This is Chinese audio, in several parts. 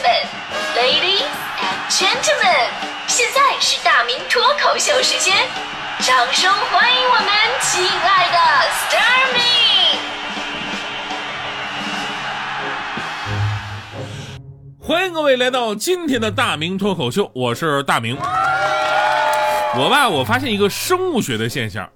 们，Ladies and Gentlemen，现在是大明脱口秀时间，掌声欢迎我们亲爱的 s t a r m y 欢迎各位来到今天的大明脱口秀，我是大明。我吧，我发现一个生物学的现象，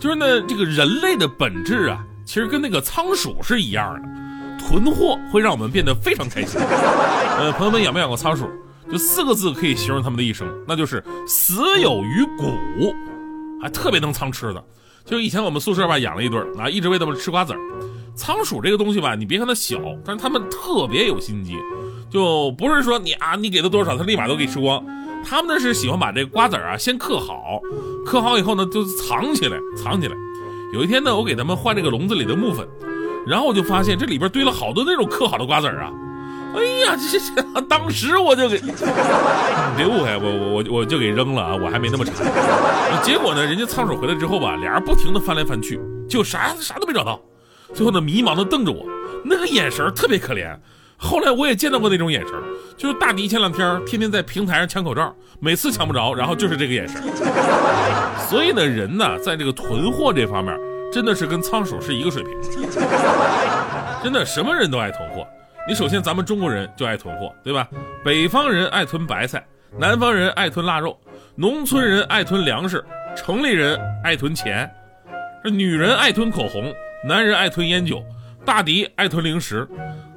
就是呢，这个人类的本质啊，其实跟那个仓鼠是一样的。囤货会让我们变得非常开心。呃，朋友们养没养过仓鼠？就四个字可以形容他们的一生，那就是死有余骨，还特别能藏吃的。就以前我们宿舍吧养了一对儿啊，一直喂他们吃瓜子儿。仓鼠这个东西吧，你别看它小，但是它们特别有心机，就不是说你啊，你给它多少，它立马都给吃光。它们呢是喜欢把这瓜子儿啊先嗑好，嗑好以后呢就藏起来，藏起来。有一天呢，我给他们换这个笼子里的木粉。然后我就发现这里边堆了好多那种嗑好的瓜子儿啊！哎呀，这这当时我就给别误会，我我我我就给扔了啊！我还没那么馋。结果呢，人家仓鼠回来之后吧，俩人不停的翻来翻去，就啥啥都没找到。最后呢，迷茫的瞪着我，那个眼神特别可怜。后来我也见到过那种眼神，就是大迪前两天天天在平台上抢口罩，每次抢不着，然后就是这个眼神。所以呢，人呢，在这个囤货这方面。真的是跟仓鼠是一个水平，真的什么人都爱囤货。你首先咱们中国人就爱囤货，对吧？北方人爱囤白菜，南方人爱囤腊肉，农村人爱囤粮食，城里人爱囤钱。这女人爱囤口红，男人爱囤烟酒，大迪爱囤零食，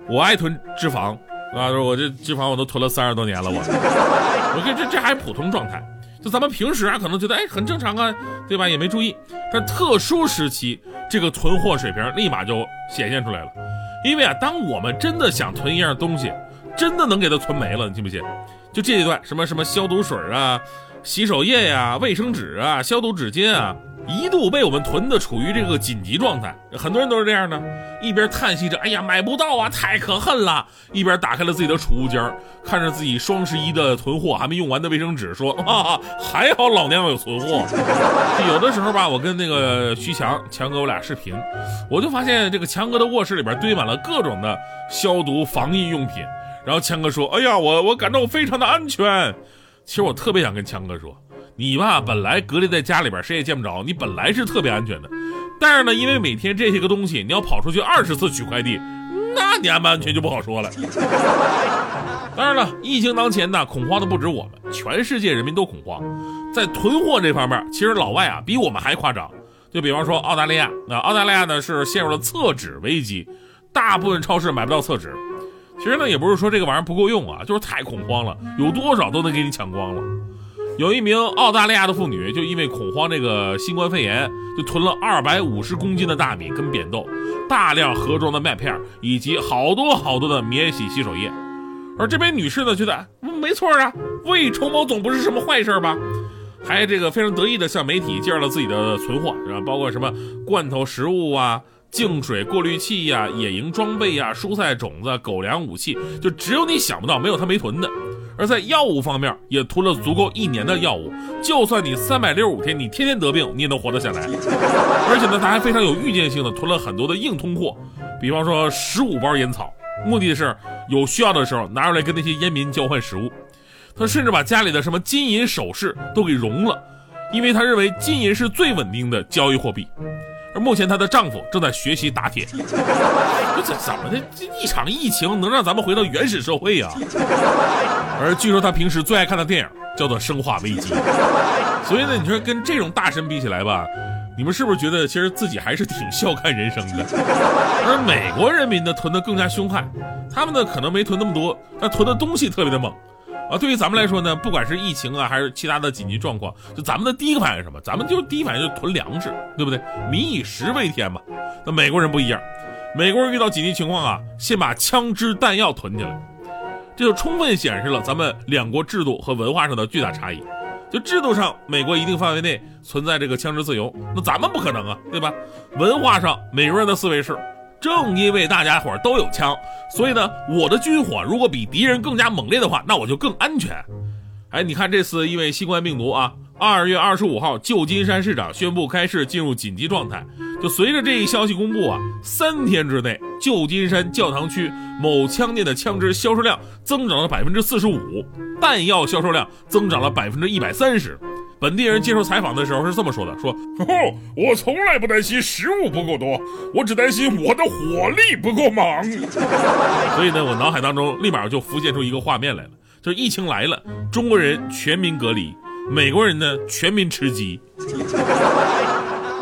我爱囤脂肪啊！我这脂肪我都囤了三十多年了，我，我这这这还普通状态。就咱们平时啊，可能觉得哎很正常啊，对吧？也没注意，但特殊时期这个囤货水平立马就显现出来了。因为啊，当我们真的想囤一样东西，真的能给它存没了，你信不信？就这一段什么什么消毒水啊、洗手液呀、卫生纸啊、消毒纸巾啊。一度被我们囤的处于这个紧急状态，很多人都是这样的，一边叹息着“哎呀买不到啊，太可恨了”，一边打开了自己的储物间，看着自己双十一的囤货还没用完的卫生纸，说：“啊，还好老娘有存货。”有的时候吧，我跟那个徐强强哥我俩视频，我就发现这个强哥的卧室里边堆满了各种的消毒防疫用品，然后强哥说：“哎呀，我我感到非常的安全。”其实我特别想跟强哥说。你吧，本来隔离在家里边，谁也见不着，你本来是特别安全的。但是呢，因为每天这些个东西，你要跑出去二十次取快递，那你安不安全就不好说了。当然了，疫情当前呢，恐慌的不止我们，全世界人民都恐慌。在囤货这方面，其实老外啊比我们还夸张。就比方说澳大利亚，那澳大利亚呢是陷入了厕纸危机，大部分超市买不到厕纸。其实呢，也不是说这个玩意儿不够用啊，就是太恐慌了，有多少都能给你抢光了。有一名澳大利亚的妇女，就因为恐慌这个新冠肺炎，就囤了二百五十公斤的大米跟扁豆，大量盒装的麦片，以及好多好多的免洗洗手液。而这位女士呢，觉得没错啊，未筹谋总不是什么坏事吧？还这个非常得意的向媒体介绍了自己的存货，是吧？包括什么罐头食物啊、净水过滤器呀、野营装备呀、蔬菜种子、狗粮武器，就只有你想不到，没有他没囤的。而在药物方面，也囤了足够一年的药物，就算你三百六十五天，你天天得病，你也能活得下来。而且呢，他还非常有预见性的囤了很多的硬通货，比方说十五包烟草，目的是有需要的时候拿出来跟那些烟民交换食物。他甚至把家里的什么金银首饰都给融了，因为他认为金银是最稳定的交易货币。而目前她的丈夫正在学习打铁，这怎么的？这一场疫情能让咱们回到原始社会呀？而据说她平时最爱看的电影叫做《生化危机》，所以呢，你说跟这种大神比起来吧，你们是不是觉得其实自己还是挺笑看人生的？而美国人民呢，囤的更加凶悍，他们呢可能没囤那么多，但囤的东西特别的猛。啊，对于咱们来说呢，不管是疫情啊，还是其他的紧急状况，就咱们的第一个反应是什么？咱们就第一反应就囤粮食，对不对？民以食为天嘛。那美国人不一样，美国人遇到紧急情况啊，先把枪支弹药囤起来，这就充分显示了咱们两国制度和文化上的巨大差异。就制度上，美国一定范围内存在这个枪支自由，那咱们不可能啊，对吧？文化上，美国人的思维是。正因为大家伙都有枪，所以呢，我的军火如果比敌人更加猛烈的话，那我就更安全。哎，你看这次因为新冠病毒啊，二月二十五号，旧金山市长宣布开市进入紧急状态，就随着这一消息公布啊，三天之内，旧金山教堂区某枪店的枪支销售量增长了百分之四十五，弹药销售量增长了百分之一百三十。本地人接受采访的时候是这么说的：“说，哦，我从来不担心食物不够多，我只担心我的火力不够猛。所以呢，我脑海当中立马就浮现出一个画面来了，就是疫情来了，中国人全民隔离，美国人呢全民吃鸡。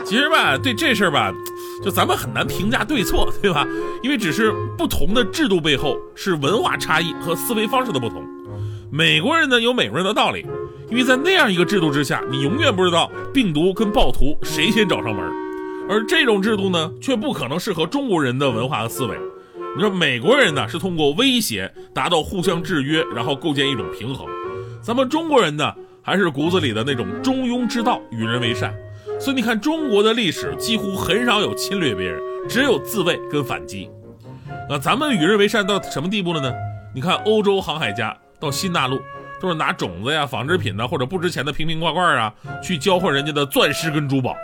其实吧，对这事儿吧，就咱们很难评价对错，对吧？因为只是不同的制度背后是文化差异和思维方式的不同。美国人呢有美国人的道理。”因为在那样一个制度之下，你永远不知道病毒跟暴徒谁先找上门，而这种制度呢，却不可能适合中国人的文化和思维。你说美国人呢，是通过威胁达到互相制约，然后构建一种平衡；咱们中国人呢，还是骨子里的那种中庸之道，与人为善。所以你看，中国的历史几乎很少有侵略别人，只有自卫跟反击。那咱们与人为善到什么地步了呢？你看欧洲航海家到新大陆。都是拿种子呀、纺织品呢，或者不值钱的瓶瓶罐罐啊，去交换人家的钻石跟珠宝。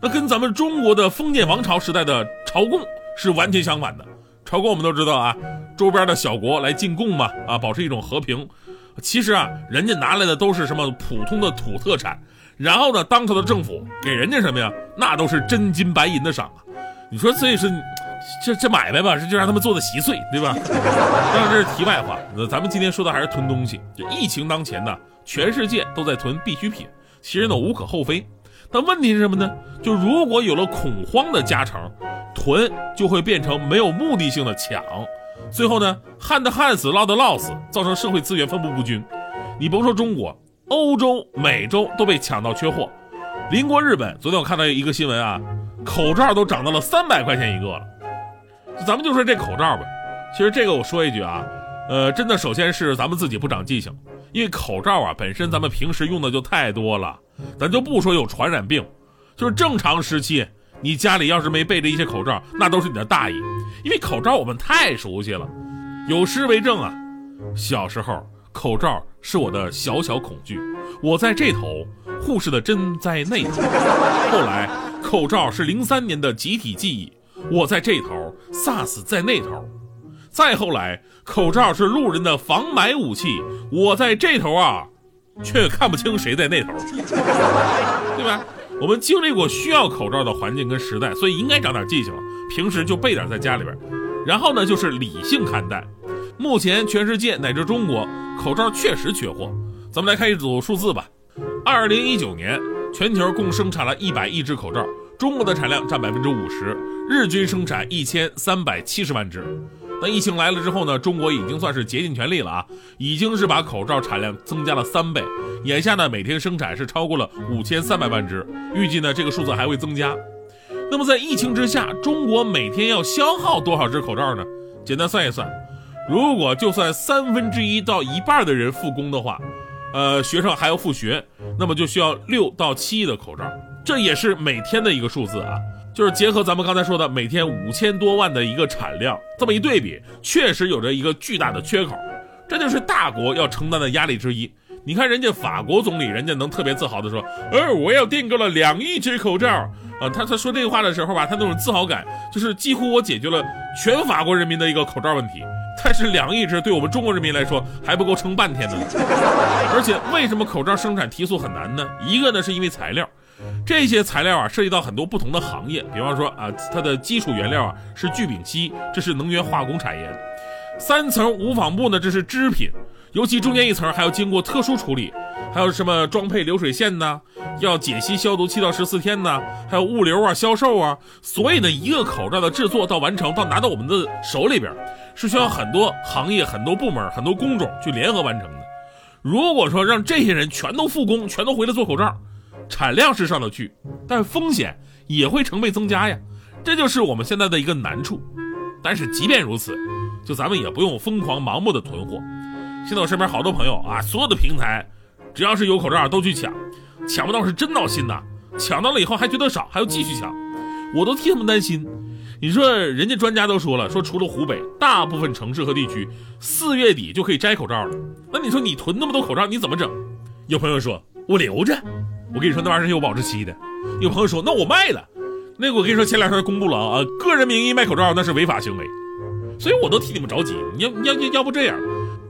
那跟咱们中国的封建王朝时代的朝贡是完全相反的。朝贡我们都知道啊，周边的小国来进贡嘛，啊，保持一种和平。其实啊，人家拿来的都是什么普通的土特产，然后呢，当朝的政府给人家什么呀？那都是真金白银的赏啊。你说这是？这这买卖吧，这就让他们做的稀碎，对吧？当然这是题外话。那咱们今天说的还是囤东西。这疫情当前呢，全世界都在囤必需品，其实呢无可厚非。但问题是什么呢？就如果有了恐慌的加成，囤就会变成没有目的性的抢，最后呢旱的旱死，涝的涝死，造成社会资源分布不均。你甭说中国，欧洲、美洲都被抢到缺货。邻国日本，昨天我看到一个新闻啊，口罩都涨到了三百块钱一个了。咱们就说这口罩吧，其实这个我说一句啊，呃，真的，首先是咱们自己不长记性，因为口罩啊本身咱们平时用的就太多了，咱就不说有传染病，就是正常时期，你家里要是没备着一些口罩，那都是你的大意，因为口罩我们太熟悉了。有诗为证啊，小时候口罩是我的小小恐惧，我在这头，护士的针在那头，后来口罩是零三年的集体记忆。我在这头，SARS 在那头，再后来，口罩是路人的防霾武器。我在这头啊，却看不清谁在那头，对吧？我们经历过需要口罩的环境跟时代，所以应该长点记性，平时就备点在家里边。然后呢，就是理性看待。目前全世界乃至中国，口罩确实缺货。咱们来看一组数字吧。二零一九年，全球共生产了一百亿只口罩。中国的产量占百分之五十，日均生产一千三百七十万只。那疫情来了之后呢，中国已经算是竭尽全力了啊，已经是把口罩产量增加了三倍。眼下呢，每天生产是超过了五千三百万只，预计呢这个数字还会增加。那么在疫情之下，中国每天要消耗多少只口罩呢？简单算一算，如果就算三分之一到一半的人复工的话，呃，学生还要复学，那么就需要六到七亿的口罩。这也是每天的一个数字啊，就是结合咱们刚才说的每天五千多万的一个产量，这么一对比，确实有着一个巨大的缺口，这就是大国要承担的压力之一。你看人家法国总理，人家能特别自豪的说，呃，我要订购了两亿只口罩啊，他他说这话的时候吧，他那种自豪感，就是几乎我解决了全法国人民的一个口罩问题。但是两亿只对我们中国人民来说还不够撑半天呢。而且为什么口罩生产提速很难呢？一个呢是因为材料。这些材料啊，涉及到很多不同的行业，比方说啊，它的基础原料啊是聚丙烯，这是能源化工产业；三层无纺布呢，这是织品，尤其中间一层还要经过特殊处理，还有什么装配流水线呢？要解析消毒七到十四天呢？还有物流啊、销售啊。所以呢，一个口罩的制作到完成到拿到我们的手里边，是需要很多行业、很多部门、很多工种去联合完成的。如果说让这些人全都复工，全都回来做口罩。产量是上得去，但风险也会成倍增加呀，这就是我们现在的一个难处。但是即便如此，就咱们也不用疯狂盲目的囤货。现在我身边好多朋友啊，所有的平台只要是有口罩都去抢，抢不到是真闹心呐。抢到了以后还觉得少，还要继续抢，我都替他们担心。你说人家专家都说了，说除了湖北，大部分城市和地区四月底就可以摘口罩了。那你说你囤那么多口罩你怎么整？有朋友说我留着。我跟你说，那玩意儿是有保质期的。有朋友说，那我卖了，那个我跟你说，前两天公布了啊，个人名义卖口罩那是违法行为，所以我都替你们着急。你要要要要不这样，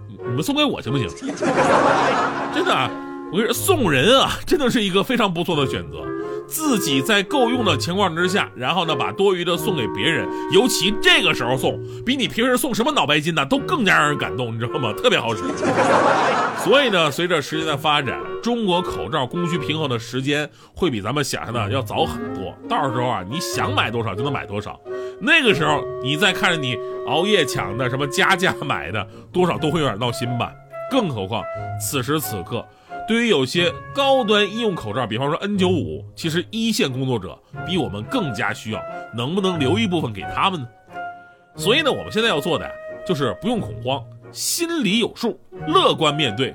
你们送给我行不行？真的啊，我跟你说，送人啊，真的是一个非常不错的选择。自己在够用的情况之下，然后呢，把多余的送给别人，尤其这个时候送，比你平时送什么脑白金呢，都更加让人感动，你知道吗？特别好使。所以呢，随着时间的发展，中国口罩供需平衡的时间会比咱们想象的要早很多。到时候啊，你想买多少就能买多少。那个时候，你再看着你熬夜抢的，什么加价买的，多少都会有点闹心吧。更何况此时此刻。对于有些高端医用口罩，比方说 N95，其实一线工作者比我们更加需要，能不能留一部分给他们呢？所以呢，我们现在要做的就是不用恐慌，心里有数，乐观面对，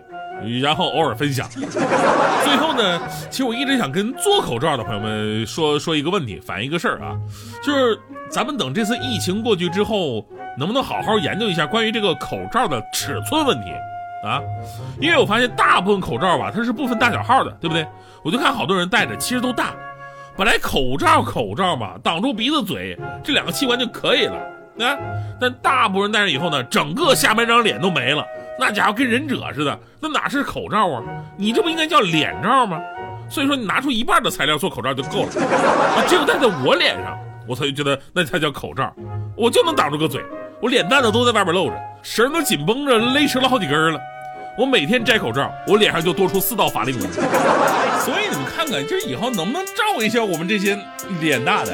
然后偶尔分享。最后呢，其实我一直想跟做口罩的朋友们说说一个问题，反映一个事儿啊，就是咱们等这次疫情过去之后，能不能好好研究一下关于这个口罩的尺寸问题？啊，因为我发现大部分口罩吧，它是不分大小号的，对不对？我就看好多人戴着，其实都大。本来口罩口罩嘛，挡住鼻子嘴这两个器官就可以了啊。但大部分人戴上以后呢，整个下半张脸都没了，那家伙跟忍者似的，那哪是口罩啊？你这不应该叫脸罩吗？所以说你拿出一半的材料做口罩就够了，只有戴在我脸上，我才觉得那才叫口罩，我就能挡住个嘴，我脸蛋子都在外边露着，绳都紧绷着，勒折了好几根了。我每天摘口罩，我脸上就多出四道法令纹。所以你们看看，这以后能不能照一下我们这些脸大的？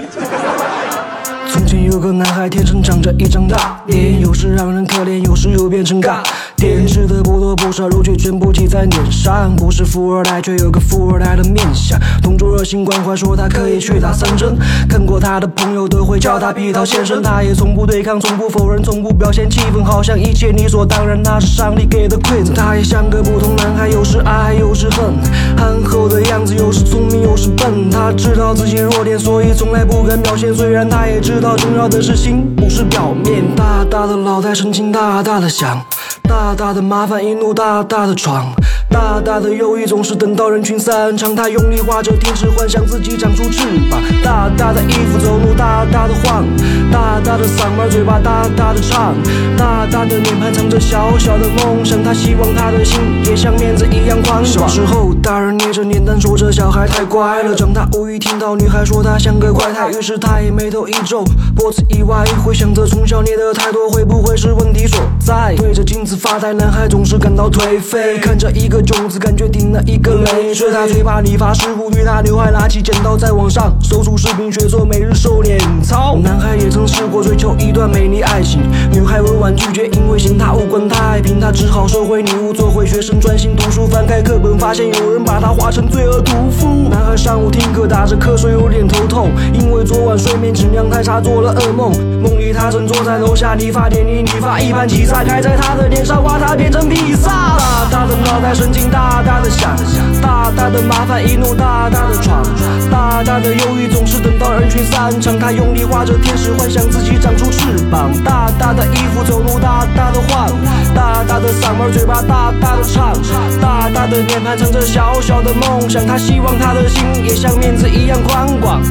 从前有个男孩，天生长着一张大脸，有时让人可怜，有时又变成尬。点吃的不多不少，肉却全部挤在脸上。不是富二代，却有个富二代的面相。同桌热心关怀，说他可以去打三针。看过他的朋友都会叫他皮套先生。他也从不对抗，从不否认，从不表现气愤，好像一切理所当然。那是上帝给的馈赠。他也像个普通男孩，有时爱有时恨，憨厚的样子，有时聪明有时笨。他知道自己弱点，所以从来不敢表现。虽然他也知道，重要的是心，不是表面。大大的脑袋，神情大大的想。大大的麻烦，一路大大的闯。大大的忧郁总是等到人群散场，他用力画着天使，幻想自己长出翅膀。大大的衣服走路大大的晃，大大的嗓门嘴巴大大的唱，大大的脸盘藏着小小的梦想。他希望他的心也像面子一样宽广。小时候，大人捏着脸蛋说这小孩太乖了。长大无意听到女孩说他像个怪胎，于是他也眉头一皱，脖子一歪，回想着从小捏的太多，会不会是问题所在？对着镜子发呆，男孩总是感到颓废，看着一个。种子感觉顶了一个雷，所以他最怕理发师傅对他刘海拿起剪刀在网上搜出视频学做每日瘦脸操。男孩也曾试过追求一段美丽爱情，女孩委婉拒绝，因为嫌他五官太平，他只好收回礼物，做回学生专心读书。翻开课本，发现有人把他画成罪恶屠夫。男孩上午听课打着瞌睡，有点头痛，因为昨晚睡眠质量太差，做了噩梦。梦里他正坐在楼下理发店里理发，一盘披萨开在他的脸上，把他变成披萨。大大的脑袋神经大大的想，大大的麻烦一怒大大的闯，大大的忧郁总是等到人群散场。他用力画着天使，幻想自己长出翅膀。大大的衣服走路大大的晃，大大的嗓门嘴巴大大的唱，大大的脸盘藏着小小的梦想。他希望他的心也像面子一样宽广。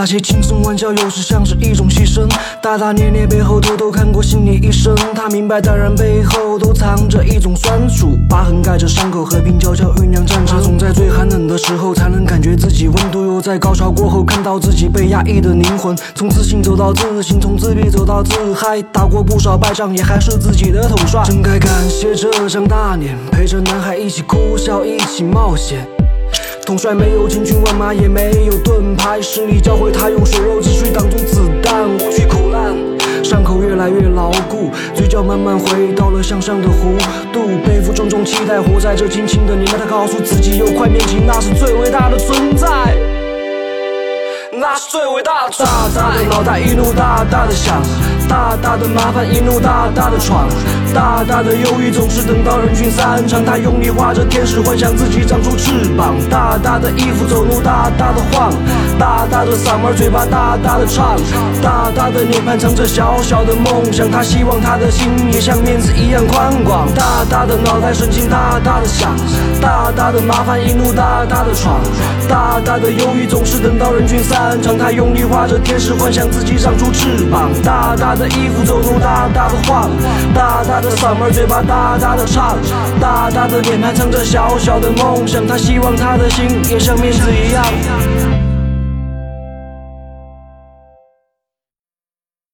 那些轻松玩笑，有时像是一种牺牲。大大咧咧背后，偷偷看过心理医生。他明白，当然背后都藏着一种酸楚。疤痕盖着伤口，和平悄悄酝酿战争。他总在最寒冷的时候，才能感觉自己温度；又在高潮过后，看到自己被压抑的灵魂。从自信走到自信，从自闭走到自嗨，打过不少败仗，也还是自己的统帅。真该感谢这张大脸，陪着男孩一起哭笑，一起冒险。统帅没有千军万马，也没有盾牌，实力教会他用血肉之躯挡住子弹，无惧苦难，伤口越来越牢固，嘴角慢慢回到了向上的弧度，背负重重期待，活在这轻轻的年代，他告诉自己有块面巾，那是最伟大的存在，那是最伟大的。大大的脑袋一怒大大的想。大大的麻烦一怒大大的闯，大大的忧郁总是等到人群散场。他用力画着天使，幻想自己长出翅膀。大大的衣服走路大大的晃，大大的嗓门嘴巴大大的唱，大大的脸盘藏着小小的梦想。他希望他的心也像面子一样宽广。大大的脑袋神经大大的想，大大的麻烦一路大大的闯，大大的忧郁总是等到人群散场。他用力画着天使，幻想自己长出翅膀。大大的衣服走路大大的晃，大大的嗓门嘴巴大大的唱，大大的脸盘藏着小小的梦想。他希望他的心也像面子一样。